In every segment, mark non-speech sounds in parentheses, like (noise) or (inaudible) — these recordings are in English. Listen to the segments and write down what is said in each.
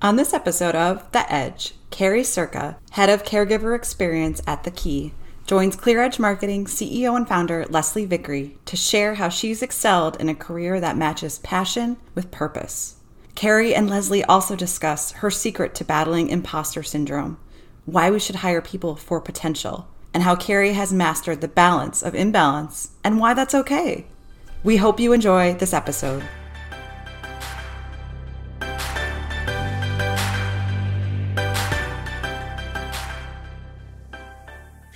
On this episode of The Edge, Carrie Circa, head of caregiver experience at The Key, joins ClearEdge Marketing CEO and founder Leslie Vickery to share how she's excelled in a career that matches passion with purpose. Carrie and Leslie also discuss her secret to battling imposter syndrome, why we should hire people for potential, and how Carrie has mastered the balance of imbalance and why that's okay. We hope you enjoy this episode.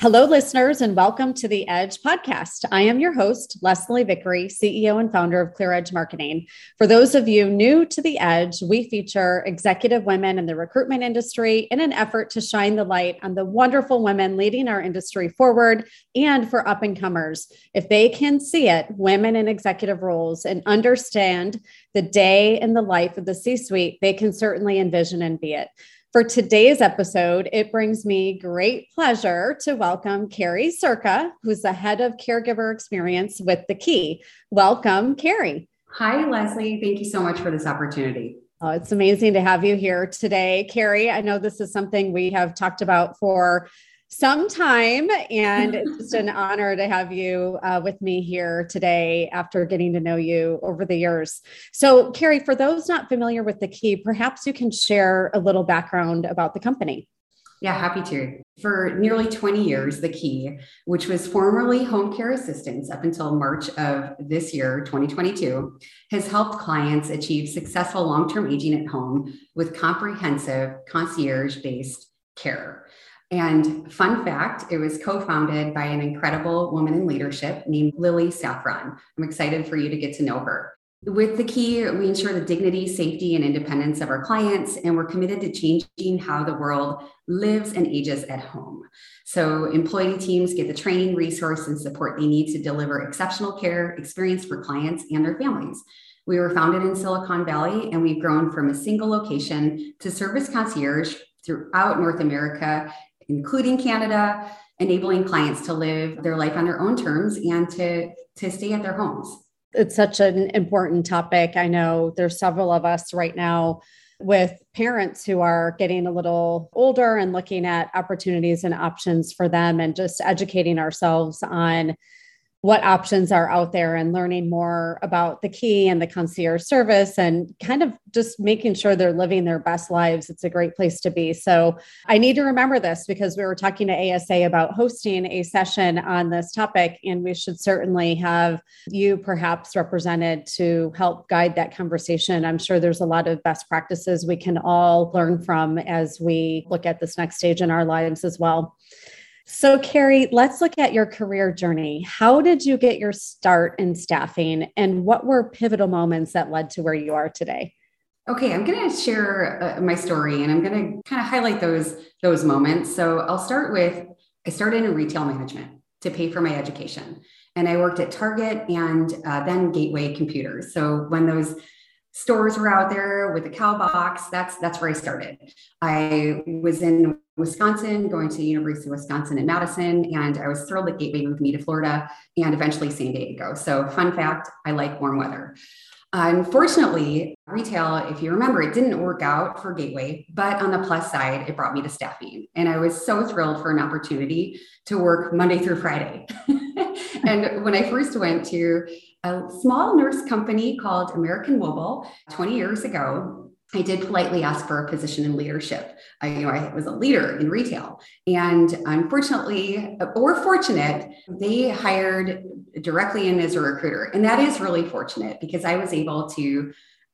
Hello, listeners, and welcome to the Edge podcast. I am your host, Leslie Vickery, CEO and founder of Clear Edge Marketing. For those of you new to the Edge, we feature executive women in the recruitment industry in an effort to shine the light on the wonderful women leading our industry forward and for up and comers. If they can see it, women in executive roles, and understand the day in the life of the C suite, they can certainly envision and be it. For today's episode, it brings me great pleasure to welcome Carrie Circa, who's the head of caregiver experience with The Key. Welcome, Carrie. Hi, Leslie. Thank you so much for this opportunity. Oh, it's amazing to have you here today, Carrie. I know this is something we have talked about for some time. And (laughs) it's just an honor to have you uh, with me here today after getting to know you over the years. So, Carrie, for those not familiar with the key, perhaps you can share a little background about the company. Yeah, happy to. For nearly 20 years, The Key, which was formerly Home Care Assistance up until March of this year, 2022, has helped clients achieve successful long term aging at home with comprehensive concierge based care. And fun fact, it was co founded by an incredible woman in leadership named Lily Sarafan. I'm excited for you to get to know her. With the key, we ensure the dignity, safety, and independence of our clients, and we're committed to changing how the world lives and ages at home. So, employee teams get the training, resource, and support they need to deliver exceptional care experience for clients and their families. We were founded in Silicon Valley, and we've grown from a single location to service concierge throughout North America including Canada, enabling clients to live their life on their own terms and to, to stay at their homes. It's such an important topic. I know there's several of us right now with parents who are getting a little older and looking at opportunities and options for them and just educating ourselves on what options are out there and learning more about the key and the concierge service and kind of just making sure they're living their best lives. It's a great place to be. So I need to remember this because we were talking to ASA about hosting a session on this topic, and we should certainly have you perhaps represented to help guide that conversation. I'm sure there's a lot of best practices we can all learn from as we look at this next stage in our lives as well. So, Carrie, let's look at your career journey. How did you get your start in staffing, and what were pivotal moments that led to where you are today? Okay, I'm going to share uh, my story, and I'm going to kind of highlight those those moments. So, I'll start with I started in retail management to pay for my education, and I worked at Target and uh, then Gateway Computers. So, when those stores were out there with the cow box. That's that's where I started. I was in Wisconsin, going to University of Wisconsin in Madison, and I was thrilled that Gateway moved me to Florida and eventually San Diego. So, fun fact: I like warm weather. Unfortunately, retail, if you remember, it didn't work out for Gateway, but on the plus side, it brought me to staffing. And I was so thrilled for an opportunity to work Monday through Friday. (laughs) and when I first went to a small nurse company called American Mobile 20 years ago. I did politely ask for a position in leadership. I, you know, I was a leader in retail, and unfortunately, or fortunate, they hired directly in as a recruiter, and that is really fortunate because I was able to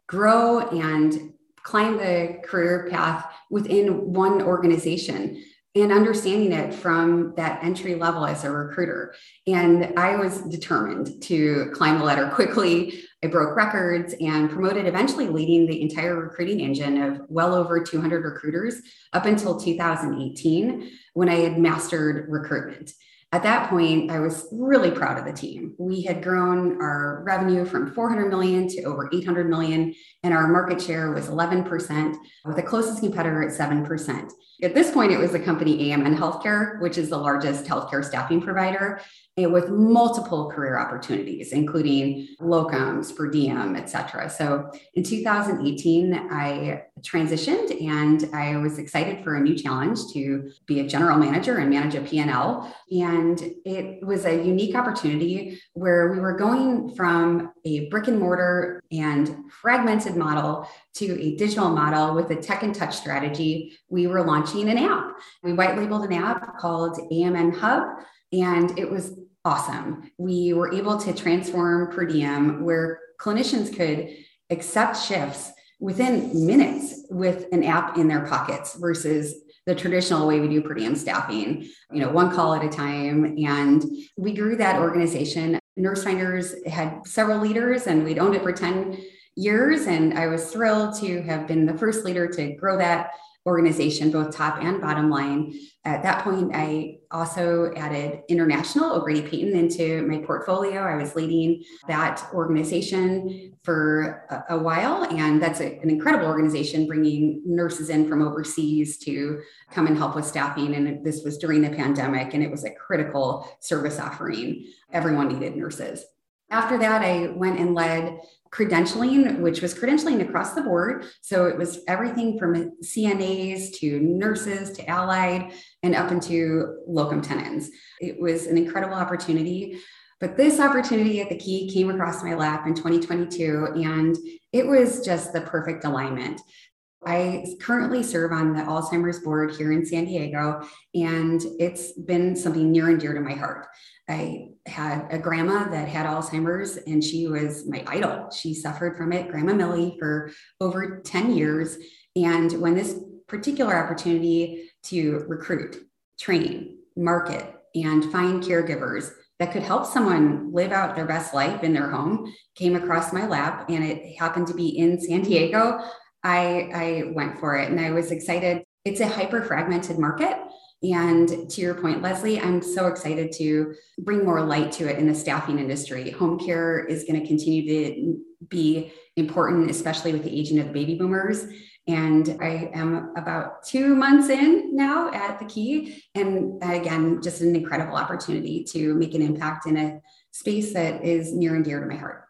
grow and climb the career path within one organization and understanding it from that entry level as a recruiter. And I was determined to climb the ladder quickly. I broke records and promoted, eventually leading the entire recruiting engine of well over 200 recruiters up until 2018 when I had mastered recruitment. At that point, I was really proud of the team. We had grown our revenue from 400 million to over 800 million, and our market share was 11%, with the closest competitor at 7%. At this point, it was the company AMN Healthcare, which is the largest healthcare staffing provider. with multiple career opportunities, including locums, per diem, et cetera. So in 2018, I transitioned and I was excited for a new challenge to be a general manager and manage a P&L. And it was a unique opportunity where we were going from a brick and mortar and fragmented model to a digital model with a tech and touch strategy. We were launching an app. We white labeled an app called AMN Hub and it was awesome. We were able to transform per diem where clinicians could accept shifts within minutes with an app in their pockets versus the traditional way we do per diem staffing, you know, one call at a time. And we grew that organization. Nurse Finders had several leaders and we'd owned it for 10 years. And I was thrilled to have been the first leader to grow that organization, both top and bottom line. At that point, I also added international O'Grady Peyton into my portfolio. I was leading that organization for a, a while, and that's a, an incredible organization bringing nurses in from overseas to come and help with staffing. And this was during the pandemic, and it was a critical service offering. Everyone needed nurses. After that, I went and led credentialing, which was credentialing across the board. So it was everything from CNAs to nurses to allied and up into locum tenens. It was an incredible opportunity. But this opportunity at the key came across my lap in 2022, and it was just the perfect alignment. I currently serve on the Alzheimer's board here in San Diego, and it's been something near and dear to my heart. I had a grandma that had Alzheimer's, and she was my idol. She suffered from it, Grandma Millie, for over 10 years. And when this particular opportunity to recruit, train, market, and find caregivers that could help someone live out their best life in their home came across my lap, and it happened to be in San Diego. I, I went for it and I was excited. It's a hyper fragmented market. And to your point, Leslie, I'm so excited to bring more light to it in the staffing industry. Home care is going to continue to be important, especially with the aging of the baby boomers. And I am about two months in now at the Key. And again, just an incredible opportunity to make an impact in a space that is near and dear to my heart.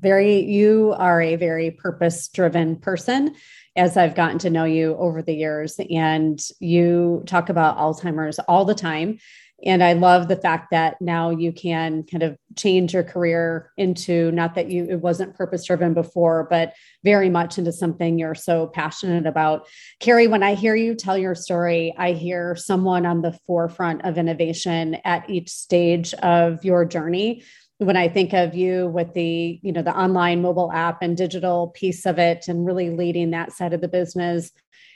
Very, you are a very purpose driven person as I've gotten to know you over the years. And you talk about Alzheimer's all the time. And I love the fact that now you can kind of change your career into not that you, it wasn't purpose driven before, but very much into something you're so passionate about. Carrie, when I hear you tell your story, I hear someone on the forefront of innovation at each stage of your journey when I think of you with the, you know, the online mobile app and digital piece of it and really leading that side of the business.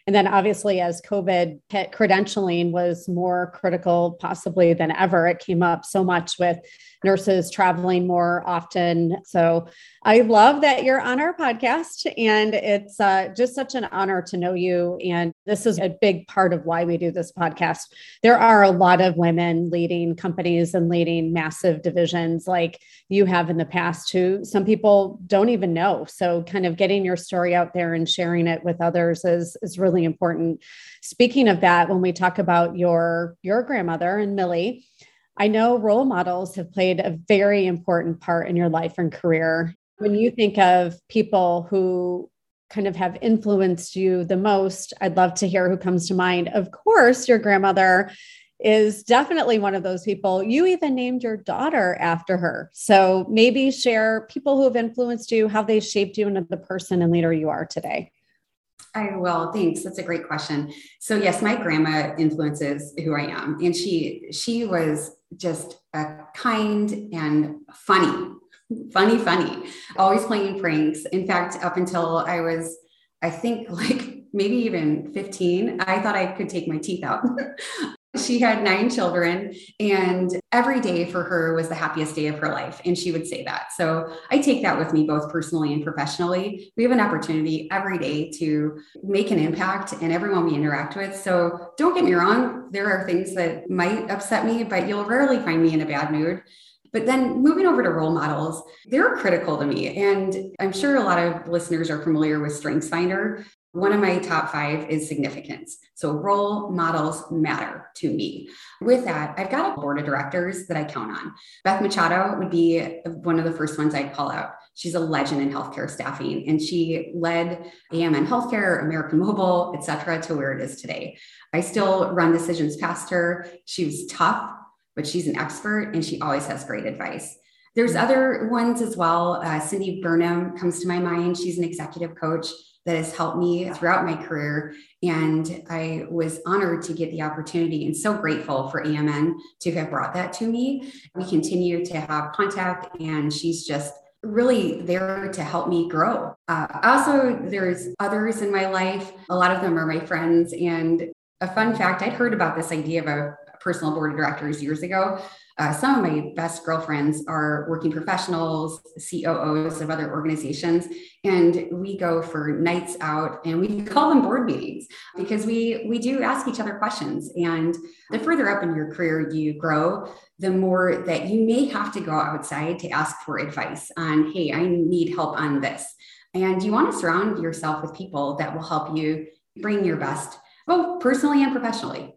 And then obviously as COVID hit, credentialing was more critical possibly than ever. It came up so much with nurses traveling more often. So I love that you're on our podcast, and it's uh, just such an honor to know you. And this is a big part of why we do this podcast. There are a lot of women leading companies and leading massive divisions like you have in the past, who some people don't even know. So, kind of getting your story out there and sharing it with others is, is really important. Speaking of that, when we talk about your your grandmother and Millie, I know role models have played a very important part in your life and career. When you think of people who kind of have influenced you the most, I'd love to hear who comes to mind. Of course, your grandmother is definitely one of those people. You even named your daughter after her. So maybe share people who have influenced you, how they shaped you into the person and leader you are today. I will. Thanks. That's a great question. So yes, my grandma influences who I am, and she she was just a kind and funny, funny, funny, always playing pranks. In fact, up until I was, I think (laughs) like maybe even 15, I thought I could take my teeth out. (laughs) She had nine children, and every day for her was the happiest day of her life. And she would say that. So I take that with me both personally and professionally. We have an opportunity every day to make an impact in everyone we interact with. So don't get me wrong, there are things that might upset me, but you'll rarely find me in a bad mood. But then moving over to role models, they're critical to me. And I'm sure a lot of listeners are familiar with StrengthsFinder. One of my top five is significance. So role models matter to me. With that, I've got a board of directors that I count on. Beth Machado would be one of the first ones I'd call out. She's a legend in healthcare staffing, and she led AMN Healthcare, American Mobile, et cetera, to where it is today. I still run decisions past her. She was tough, but she's an expert, and she always has great advice. There's other ones as well. Uh, Cindy Burnham comes to my mind. She's an executive coach that has helped me throughout my career. And I was honored to get the opportunity and so grateful for AMN to have brought that to me. We continue to have contact, and she's just really there to help me grow. Uh, also, there's others in my life. A lot of them are my friends. And a fun fact I'd heard about this idea of a personal board of directors years ago. Uh, some of my best girlfriends are working professionals, COOs of other organizations, and we go for nights out and we call them board meetings because we we do ask each other questions. And the further up in your career you grow, the more that you may have to go outside to ask for advice on, hey, I need help on this. And you want to surround yourself with people that will help you bring your best, both personally and professionally.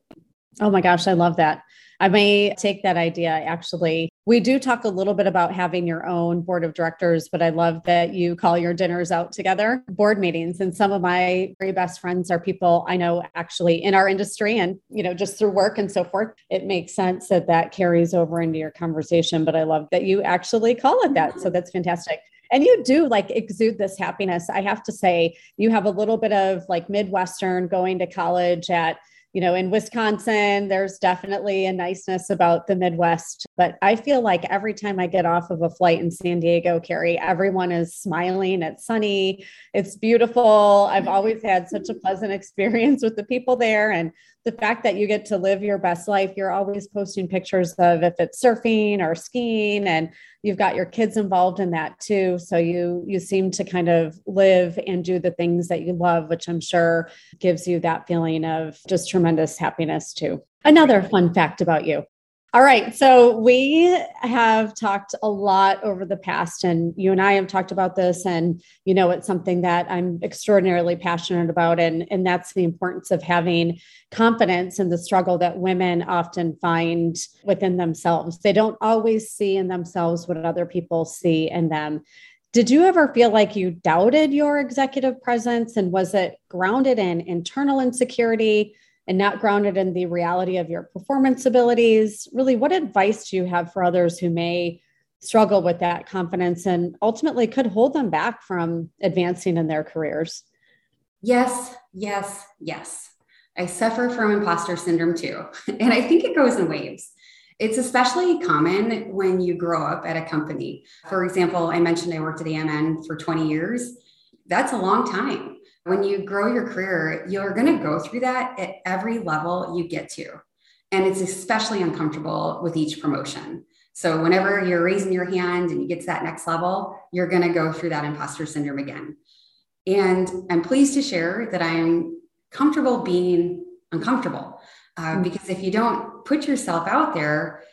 Oh my gosh, I love that. I may take that idea. Actually, we do talk a little bit about having your own board of directors, but I love that you call your dinners out together, board meetings. And some of my very best friends are people I know actually in our industry and, you know, just through work and so forth. It makes sense that that carries over into your conversation, but I love that you actually call it that. So that's fantastic and you do like exude this happiness i have to say you have a little bit of like midwestern going to college at you know, in Wisconsin, there's definitely a niceness about the Midwest. But I feel like every time I get off of a flight in San Diego, Carrie, everyone is smiling. It's sunny, it's beautiful. I've always had such a pleasant (laughs) experience with the people there. And the fact that you get to live your best life, you're always posting pictures of if it's surfing or skiing. And you've got your kids involved in that too so you you seem to kind of live and do the things that you love which i'm sure gives you that feeling of just tremendous happiness too another fun fact about you all right. So we have talked a lot over the past, and you and I have talked about this. And, you know, it's something that I'm extraordinarily passionate about. And, and that's the importance of having confidence in the struggle that women often find within themselves. They don't always see in themselves what other people see in them. Did you ever feel like you doubted your executive presence? And was it grounded in internal insecurity? And not grounded in the reality of your performance abilities. Really, what advice do you have for others who may struggle with that confidence and ultimately could hold them back from advancing in their careers? Yes, yes, yes. I suffer from imposter syndrome too. (laughs) And I think it goes in waves. It's especially common when you grow up at a company. For example, I mentioned I worked at AMN for 20 years. That's a long time. When you grow your career, you're going to go through that at every level you get to. And it's especially uncomfortable with each promotion. So, whenever you're raising your hand and you get to that next level, you're going to go through that imposter syndrome again. And I'm pleased to share that I'm comfortable being uncomfortable uh, hmm. because if you don't put yourself out there,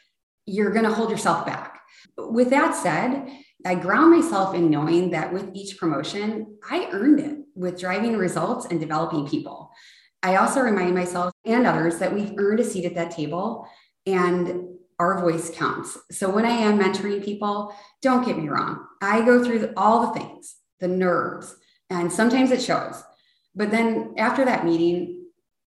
you're going to hold yourself back. With that said, I ground myself in knowing that with each promotion, I earned it with driving results and developing people. I also remind myself and others that we've earned a seat at that table and our voice counts. So when I am mentoring people, don't get me wrong, I go through all the things, the nerves, and sometimes it shows. But then after that meeting,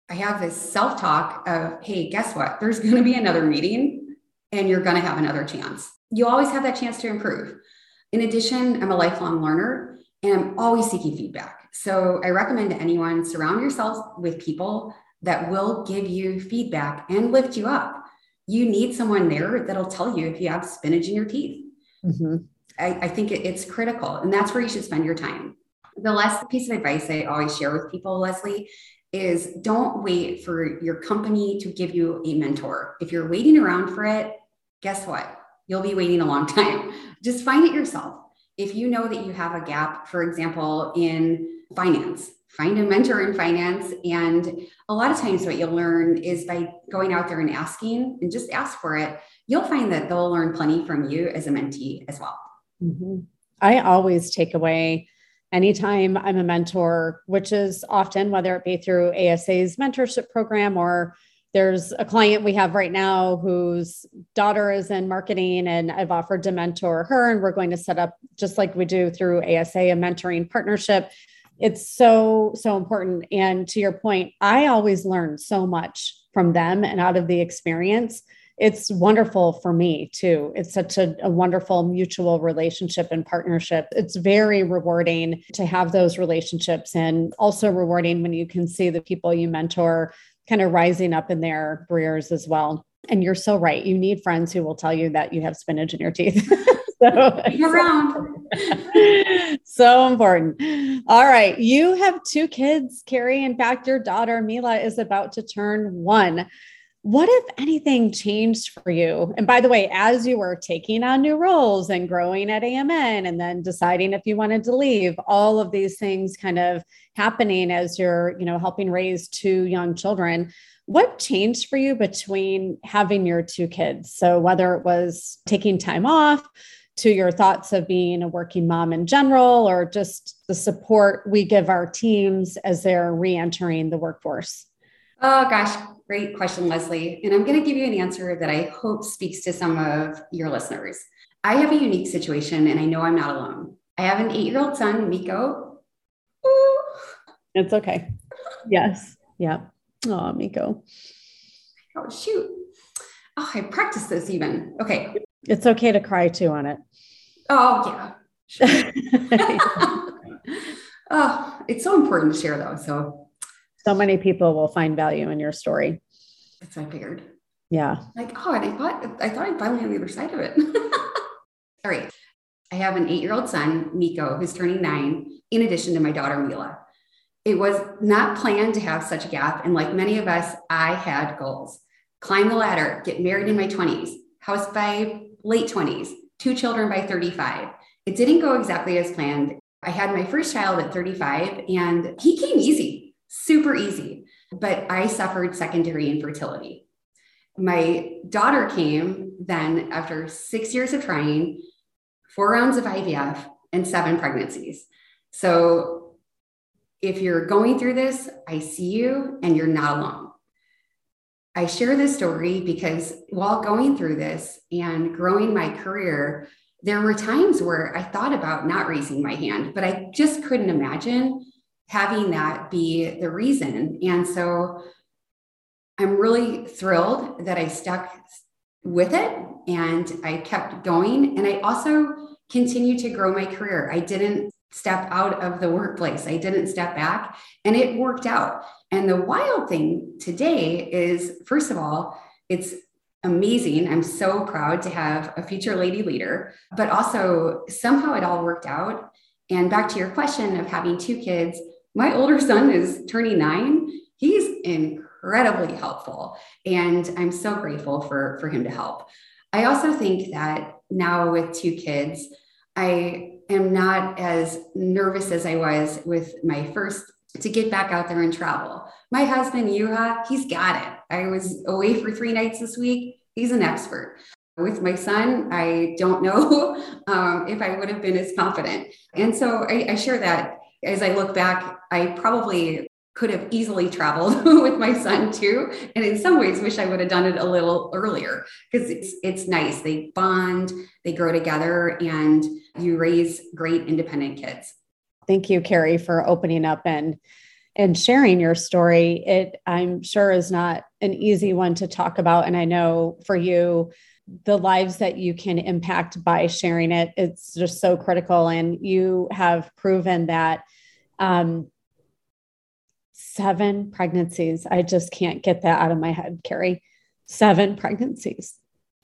I have this self talk of, hey, guess what? There's going to be another meeting and you're going to have another chance. You always have that chance to improve. In addition, I'm a lifelong learner and I'm always seeking feedback. So I recommend to anyone surround yourself with people that will give you feedback and lift you up. You need someone there that'll tell you if you have spinach in your teeth. Mm-hmm. I, I, think it, it's critical, and that's where you should spend your time. The last piece of advice I always share with people, Leslie, is don't wait for your company to give you a mentor. If you're waiting around for it, guess what? You'll be waiting a long (laughs) time. Just find it yourself. If you know that you have a gap, for example, in finance, find a mentor in finance. And a lot of times, what you'll learn is by going out there and asking and just ask for it, you'll find that they'll learn plenty from you as a mentee as well. Mm-hmm. I always take away anytime I'm a mentor, which is often whether it be through ASA's mentorship program or there's a client we have right now whose daughter is in marketing and I've offered to mentor her and we're going to set up just like we do through ASA a mentoring partnership. It's so so important and to your point, I always learn so much from them and out of the experience it's wonderful for me too. It's such a, a, wonderful mutual relationship and partnership. It's very rewarding to have those relationships and also rewarding when you can see the people you mentor kind of rising up in their careers as well. And you're so right. You need friends who will tell you that you have spinach in your teeth. (laughs) (laughs) so, around. (laughs) so important. All right. You have two kids, Carrie. In fact, your daughter, Mila, is about to turn one. What, if anything, changed for you? And by the way, as you were taking on new roles and growing at AMN and then deciding if you wanted to leave, all of these things kind of happening as you're, you know, helping raise two young children. What changed for you between having your two kids? So, whether it was taking time off, to your thoughts of being a working mom in general, or just the support we give our teams as they're re entering the workforce? Oh, gosh, great question, Leslie. And I'm going to give you an answer that I hope speaks to some of your listeners. I have a unique situation, and I know I'm not alone. I have an eight year old son, Miko. Ooh. It's okay. Yes. Yeah. Oh, Miko. Oh, shoot. Oh, I practiced this even. Okay. It's okay to cry too on it. Oh, yeah. (laughs) oh, it's so important to share, though. So so many people will find value in your story. That's what I figured. Yeah. Like, oh, and I thought I thought I'd finally on the other side of it. (laughs) All right. I have an eight-year-old son, Miko, who's turning nine, in addition to my daughter Mila. It was not planned to have such a gap. And like many of us, I had goals. Climb the ladder, get married in my 20s, house by late 20s, two children by 35. It didn't go exactly as planned. I had my first child at 35 and he came easy super easy. But I suffered secondary infertility. My daughter came then after six years of trying, four rounds of IVF, and seven pregnancies. So if you're going through this, I see you and you're not alone. I share this story because while going through this and growing my career, there were times where I thought about not raising my hand, but I just couldn't imagine having that be the reason. And so I'm really thrilled that I stuck with it and I kept going. And I also continued to grow my career. I didn't step out of the workplace, I didn't step back, and it worked out. And the wild thing today is, first of all, it's amazing. I'm so proud to have a future lady leader, but also somehow it all worked out. And back to your question of having two kids, my older (laughs) son is turning nine. He's incredibly helpful. And I'm so grateful for, for him to help. I also think that now with two kids, I am not as nervous as I was with my first to get back out there and travel. My husband, Yuha, he's got it. I was away for three nights this week. He's an expert. With my son, I don't know (laughs) um, if I would have been as confident. And so I, I share that as I look back, I probably could have easily traveled (laughs) with my son too. And in some ways wish i would have done it a little earlier because it's it's nice. They bond they grow together and you raise great independent kids. Thank you carrie for opening up and and sharing your story. It i'm sure is not an easy one to talk about and i know for you the lives that you can impact by sharing it it's just so critical and you have proven that um, seven pregnancies. I just can't get that out of my head carrie. Seven pregnancies.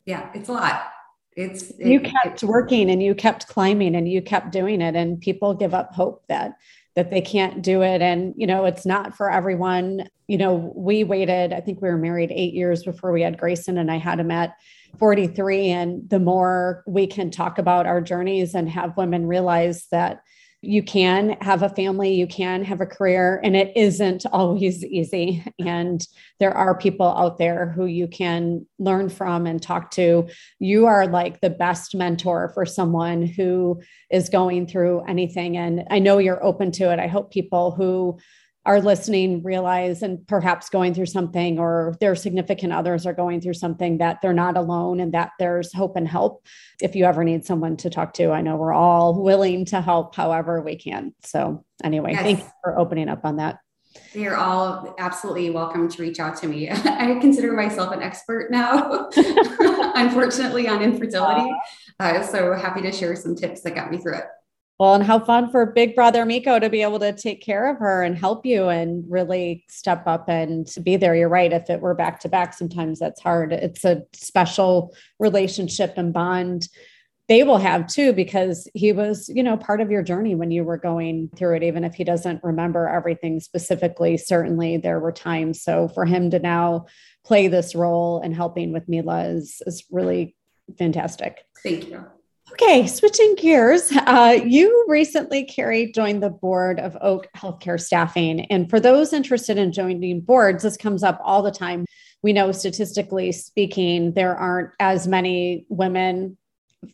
Yeah it's a lot. It's it, you kept it, working and you kept climbing and you kept doing it and people give up hope that that they can't do it. And you know it's not for everyone. You know we waited i think we were married eight years before we had grayson and i had him at 43 and the more we can talk about our journeys and have women realize that you can have a family, you can have a career, and it isn't (laughs) always easy. And there are people out there who you can learn from and talk to. You are like the best mentor for someone who is going through anything. And I know you're open to it. I hope people who are listening realize and perhaps going through something or their significant others are going through something that they're not alone and that there's hope and help if you ever need someone to talk to i know we're all willing to help however we can so anyway yes. thank you for opening up on that you're all absolutely welcome to reach out to me. (laughs) I consider myself an expert now, (laughs) unfortunately, on infertility. Uh, so happy to share some tips that got me through it. Well, and how fun for Big Brother Miko to be able to take care of her and help you and really step up and be there. You're right. If it were back to back, sometimes that's hard. It's a special relationship and bond they will have too because he was you know part of your journey when you were going through it even if he doesn't remember everything specifically certainly there were times so for him to now play this role and helping with mila is is really fantastic thank you Okay, switching gears. Uh, you recently, Carrie, joined the board of Oak Healthcare Staffing. And for those interested in joining boards, this comes up all the time. We know statistically speaking, there aren't as many women,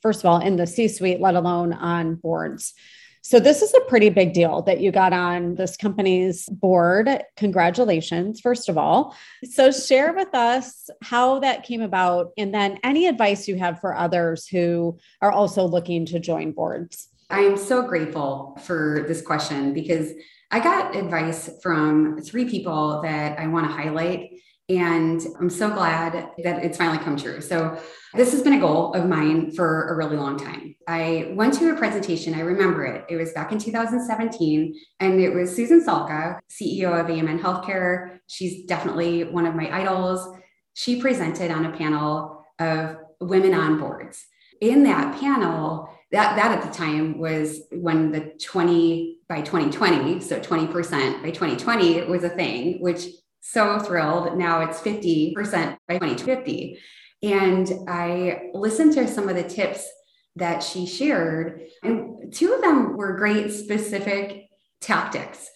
first of all, in the C suite, let alone on boards. So, this is a pretty big deal that you got on this company's board. Congratulations, first of all. So, share with us how that came about and then any advice you have for others who are also looking to join boards. I am so grateful for this question because I got advice from three people that I want to highlight. And I'm so glad that it's finally come true. So, this has been a goal of mine for a really long time. I went to a presentation, I remember it. It was back in 2017, and it was Susan Salka, CEO of AMN Healthcare. She's definitely one of my idols. She presented on a panel of women on boards. In that panel, that, that at the time was when the 20 by 2020, so 20% by 2020 was a thing, which so thrilled. Now it's 50% by 2050. And I listened to some of the tips that she shared, and two of them were great specific tactics.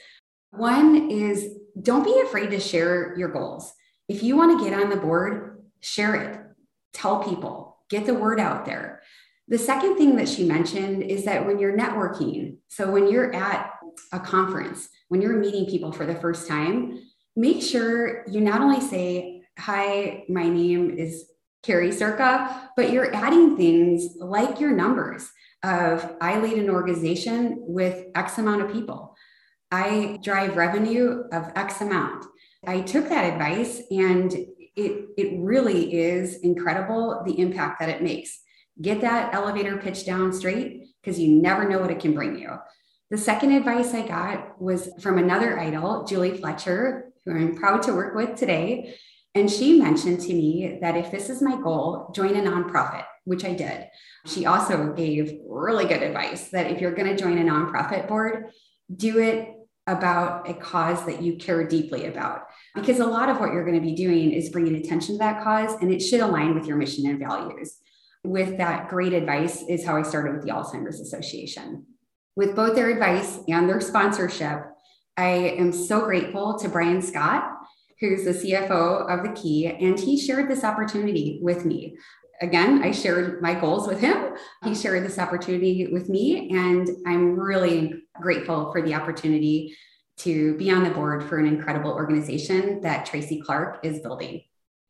One is don't be afraid to share your goals. If you want to get on the board, share it, tell people, get the word out there. The second thing that she mentioned is that when you're networking, so when you're at a conference, when you're meeting people for the first time, make sure you not only say, Hi, my name is Carrie Circa, but you're adding things like your numbers of I lead an organization with X amount of people. I drive revenue of X amount. I took that advice and it, it really is incredible the impact that it makes. Get that elevator pitch down straight because you never know what it can bring you. The second advice I got was from another idol, Julie Fletcher, who I'm proud to work with today. And she mentioned to me that if this is my goal, join a nonprofit, which I did. She also gave really good advice that if you're going to join a nonprofit board, do it about a cause that you care deeply about. Because a lot of what you're going to be doing is bringing attention to that cause, and it should align with your mission and values. With that great advice, is how I started with the Alzheimer's Association. With both their advice and their sponsorship, I am so grateful to Brian Scott who's the CFO of the Key, and he shared this opportunity with me. Again, I shared my goals with him. He shared this opportunity with me, and I'm really grateful for the opportunity to be on the board for an incredible organization that Tracy Clark is building.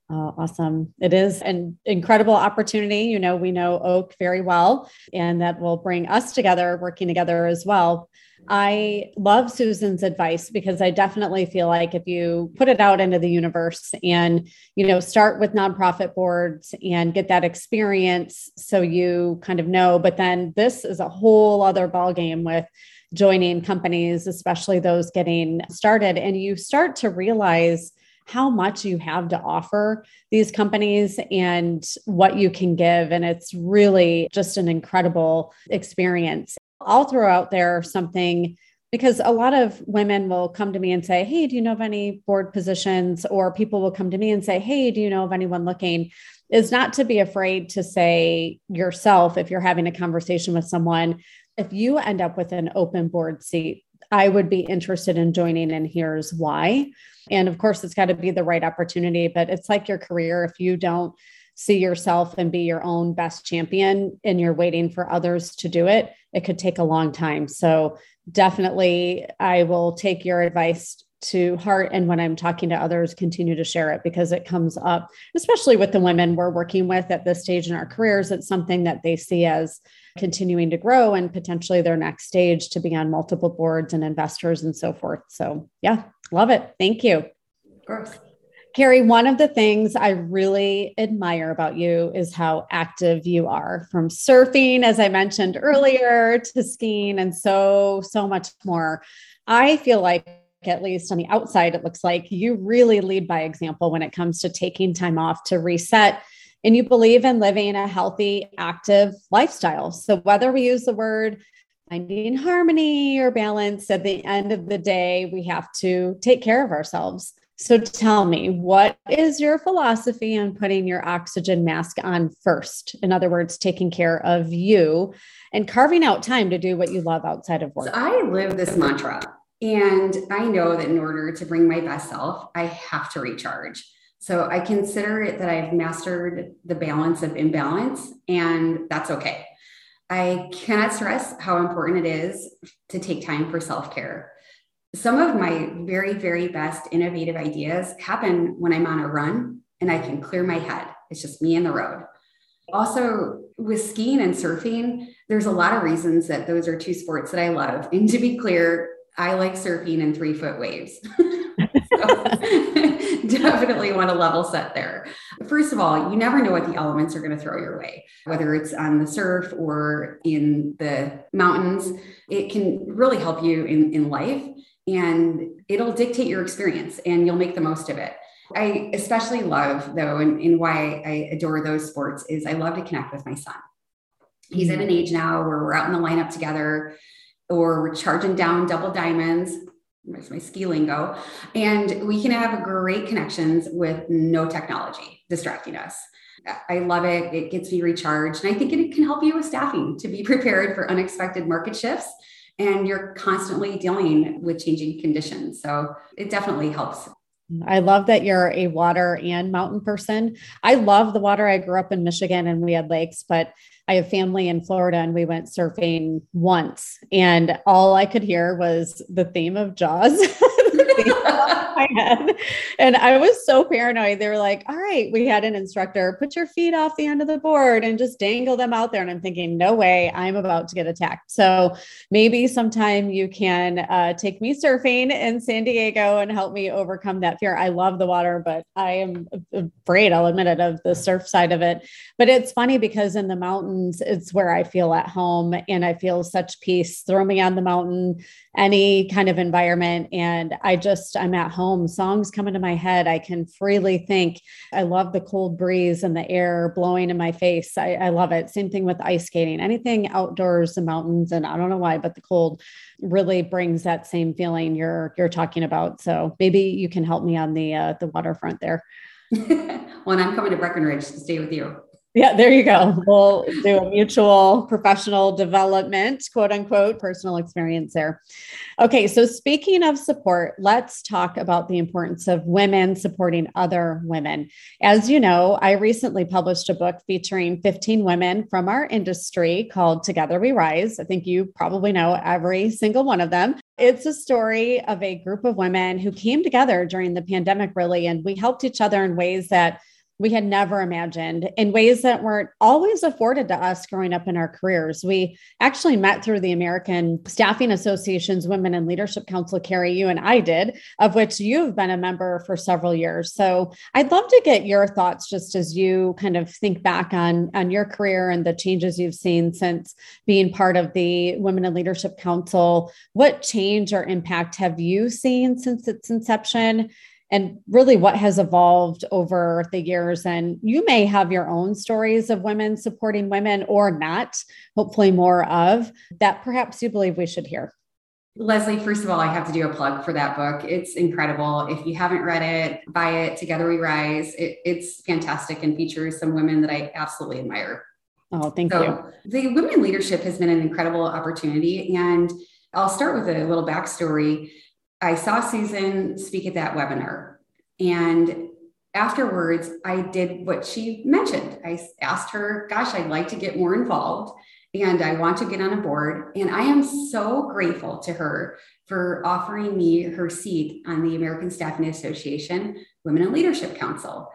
Oh, awesome. It is an incredible opportunity. You know, we know Oak very well, and that will bring us together, working together as well. I love Susan's advice because I definitely feel like if you put it out into the universe and, you know, start with nonprofit boards and get that experience so you kind of know, but then this is a whole other ballgame with joining companies, especially those getting started. And you start to realize how much you have to offer these companies and what you can give. And it's really just an incredible experience. I'll throw out there something because a lot of women will come to me and say, Hey, do you know of any board positions? Or people will come to me and say, Hey, do you know of anyone looking? Is not to be afraid to say yourself, if you're having a conversation with someone, if you end up with an open board seat, I would be interested in joining, and here's why. And of course, it's got to be the right opportunity, but it's like your career. If you don't see yourself and be your own best champion and you're waiting for others to do it, it could take a long time. So, definitely, I will take your advice to heart. And when I'm talking to others, continue to share it because it comes up, especially with the women we're working with at this stage in our careers. It's something that they see as continuing to grow and potentially their next stage to be on multiple boards and investors and so forth. So, yeah, love it. Thank you. Of course. Carrie, one of the things I really admire about you is how active you are from surfing, as I mentioned earlier, to skiing and so, so much more. I feel like, at least on the outside, it looks like you really lead by example when it comes to taking time off to reset. And you believe in living a healthy, active lifestyle. So, whether we use the word finding harmony or balance, at the end of the day, we have to take care of ourselves. So tell me, what is your philosophy on putting your oxygen mask on first? In other words, taking care of you and carving out time to do what you love outside of work. So I live this mantra, and I know that in order to bring my best self, I have to recharge. So I consider it that I've mastered the balance of imbalance, and that's okay. I cannot stress how important it is to take time for self care some of my very, very best innovative ideas happen when I'm on a run and I can clear my head. It's just me and the road. Also, with skiing and surfing, there's a lot of reasons that those are two sports that I love. And to be clear, I like surfing in three foot waves. (laughs) (laughs) definitely want to level set there. First of all, you never know what the elements are going to throw your way, whether it's on the surf or in the mountains. It can really help you in, in life and it'll dictate your experience and you'll make the most of it. I especially love, though, and, and why I adore those sports is I love to connect with my son. He's at an age now where we're out in the lineup together or we're charging down double diamonds. That's my ski lingo. And we can have great connections with no technology distracting us. I love it. It gets me recharged. And I think it can help you with staffing to be prepared for unexpected market shifts and you're constantly dealing with changing conditions. So it definitely helps. I love that you're a water and mountain person. I love the water. I grew up in Michigan and we had lakes, but I have family in Florida and we went surfing once and all I could hear was the theme of Jaws. (laughs) (laughs) And I was so paranoid. They were like, all right, we had an instructor, put your feet off the end of the board and just dangle them out there. And I'm thinking, no way, I'm about to get attacked. So maybe sometime you can uh, take me surfing in San Diego and help me overcome that fear. I love the water, but I am afraid, I'll admit it, of the surf side of it. But it's funny because in the mountains, it's where I feel at home and I feel such peace. Throw me on the mountain, any kind of environment. And I just, I'm at home. Songs come into my head. I can freely think. I love the cold breeze and the air blowing in my face. I, I love it. Same thing with ice skating, anything outdoors, the mountains. And I don't know why, but the cold really brings that same feeling you're, you're talking about. So maybe you can help me on the, uh, the waterfront there. (laughs) well, I'm coming to Breckenridge to stay with you. Yeah, there you go. We'll do a mutual professional development, quote unquote, personal experience there. Okay, so speaking of support, let's talk about the importance of women supporting other women. As you know, I recently published a book featuring 15 women from our industry called Together We Rise. I think you probably know every single one of them. It's a story of a group of women who came together during the pandemic, really, and we helped each other in ways that we had never imagined in ways that weren't always afforded to us growing up in our careers. We actually met through the American Staffing Association's Women in Leadership Council, Carrie, you and I did, of which you've been a member for several years. So I'd love to get your thoughts just as you kind of think back on, on your career and the changes you've seen since being part of the Women in Leadership Council. What change or impact have you seen since its inception? And really what has evolved over the years. And you may have your own stories of women supporting women or not, hopefully more of that perhaps you believe we should hear. Leslie, first of all, I have to do a plug for that book. It's incredible. If you haven't read it, buy it. Together We Rise. It, it's fantastic and features some women that I absolutely admire. Oh, thank so, you. The women leadership has been an incredible opportunity. And I'll start with a little backstory. I saw Susan speak at that webinar. And afterwards, I did what she mentioned. I asked her, Gosh, I'd like to get more involved and I want to get on a board. And I am so grateful to her for offering me her seat on the American Staffing Association Women in Leadership Council.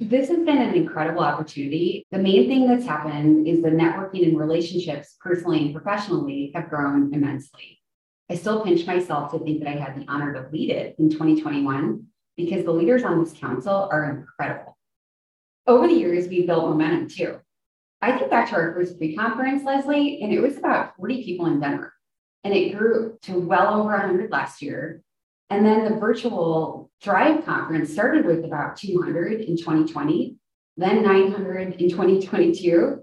This has been an incredible opportunity. The main thing that's happened is the networking and relationships, personally and professionally, have grown immensely. I still pinch myself to think that I had the honor to lead it in 2021 because the leaders on this council are incredible. Over the years, we've built momentum too. I think back to our first pre-conference, Leslie, and it was about 40 people in Denver. And it grew to well over 100 last year. And then the virtual Thrive conference started with about 200 in 2020, then 900 in 2022.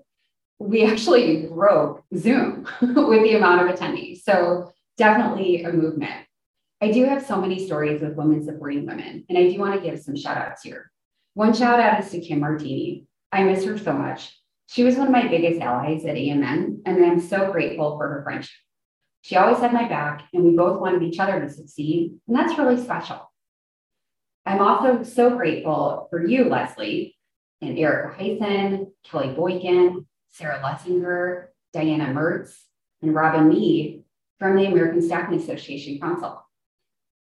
We actually broke Zoom (laughs) with the amount of attendees. So definitely a movement. I do have so many stories with women supporting women, and I do want to give some shout outs here. One shout out is to Kim Martini. I miss her so much. She was one of my biggest allies at AMN, and I'm so grateful for her friendship. She always had my back, and we both wanted each other to succeed, and that's really special. I'm also so grateful for you, Leslie, and Erica Heisen, Kelly Boykin, Sarah Lessinger, Diana Mertz, and Robin Mead from the American Staffing Association Council.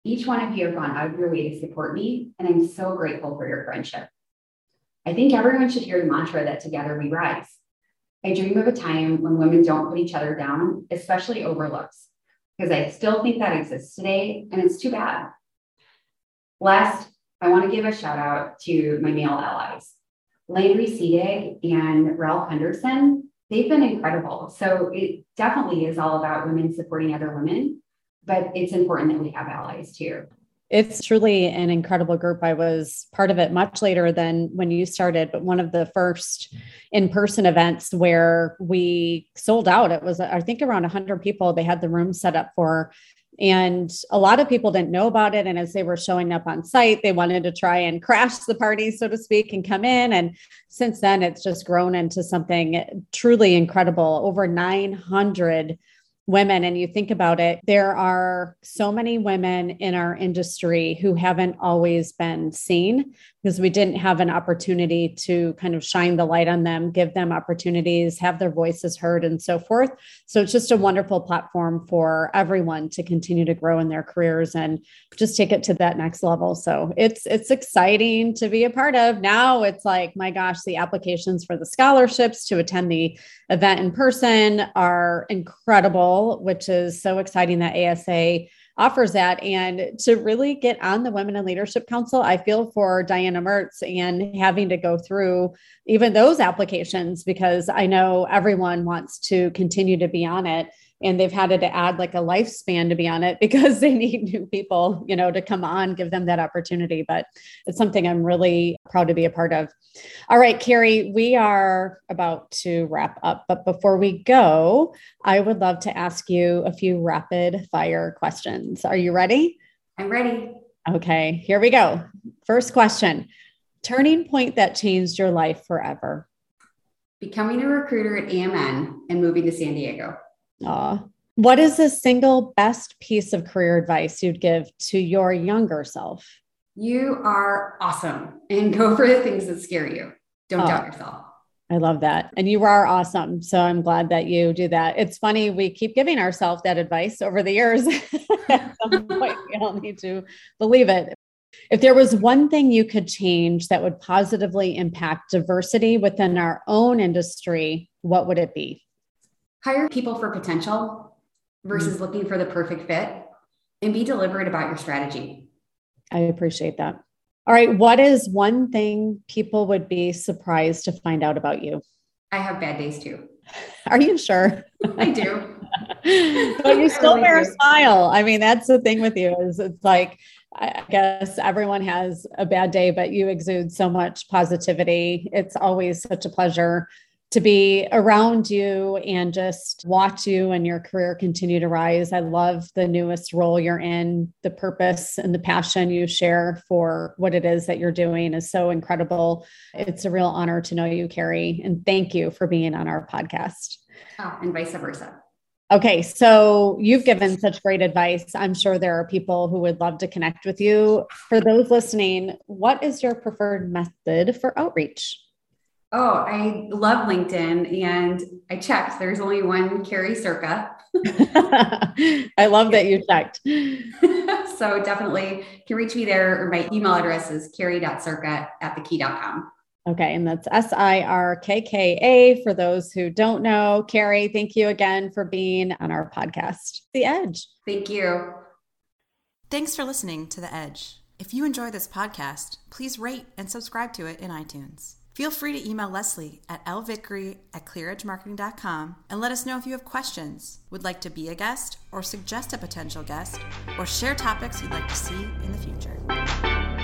Each one of you have gone out of your way to support me, and I'm so grateful for your friendship. I think everyone should hear the mantra that together we rise. I dream of a time when women don't put each other down, especially over looks, because I still think that exists today, and it's too bad. Last, I want to give a shout out to my male allies. Landry Seedig and Ralph Henderson, they've been incredible. So it definitely is all about women supporting other women, but it's important that we have allies too. It's truly an incredible group. I was part of it much later than when you started, but one of the first in person events where we sold out. It was, I think, around 100 people they had the room set up for. And a lot of people didn't know about it. And as they were showing up on site, they wanted to try and crash the party, so to speak, and come in. And since then, it's just grown into something truly incredible. Over 900 women and you think about it, there are so many women in our industry who haven't always been seen because we didn't have an opportunity to kind of shine the light on them, give them opportunities, have their voices heard, and so forth. So it's just a wonderful platform for everyone to continue to grow in their careers and just take it to that next level. So it's it's exciting to be a part of. Now it's like, my gosh, the applications for the scholarships to attend the event in person are incredible, which is so exciting that ASA offers that. And to really get on the Women in Leadership Council, I feel for Diana Mertz and having to go through even those applications because I know everyone wants to continue to be on it and they've had to add like a lifespan to be on it (laughs) because they need new people you know to come on give them that opportunity. But it's something i'm really proud to be a part of. All right carrie we are about to wrap up but before we go i would love to ask you a few rapid fire questions. Are you ready? I'm ready. Okay here we go. First question turning point that changed your life forever. Becoming a recruiter at amn and moving to san diego Aw. What is the single best piece of career advice you'd give to your younger self? You are awesome and (laughs) go for the things that scare you. Don't doubt yourself. I love that. And you are awesome. So I'm glad that you do that. It's funny, we keep giving ourselves that advice over the years. (laughs) At some point, we all need to believe it. If there was one thing you could change that would positively impact diversity within our own industry, what would it be? Hire people for potential versus mm-hmm. looking for the perfect fit and be deliberate about your strategy. I appreciate that. All right. What is one thing people would be surprised to find out about you? I have bad days too. (laughs) Are you sure? I do. (laughs) but you still really wear do. a smile. I mean, that's the thing with you is it's like, I guess everyone has a bad day, but you exude so much positivity. It's always such a pleasure to be around you and just watch you and your career continue to rise. I love the newest role you're in. The purpose and the passion you share for what it is that you're doing is so incredible. It's a real honor to know you, Carrie. And thank you for being on our podcast. Oh, and vice versa. Okay, so you've given such great advice. I'm sure there are people who would love to connect with you. For those listening, what is your preferred method for outreach? Oh, I love LinkedIn and I checked. There's only one Carrie Sirkka. (laughs) I love that you checked. (laughs) so definitely can reach me there. Or my email address is carrie.sirkka at thekey.com. Okay. And that's S I R K K A for those who don't know. Carrie, thank you again for being on our podcast, The Edge. Thank you. Thanks for listening to The Edge. If you enjoy this podcast, please rate and subscribe to it in iTunes. Feel free to email Leslie at lvickery at clearedgemarketing.com and let us know if you have questions, would like to be a guest, or suggest a potential guest, or share topics you'd like to see in the future.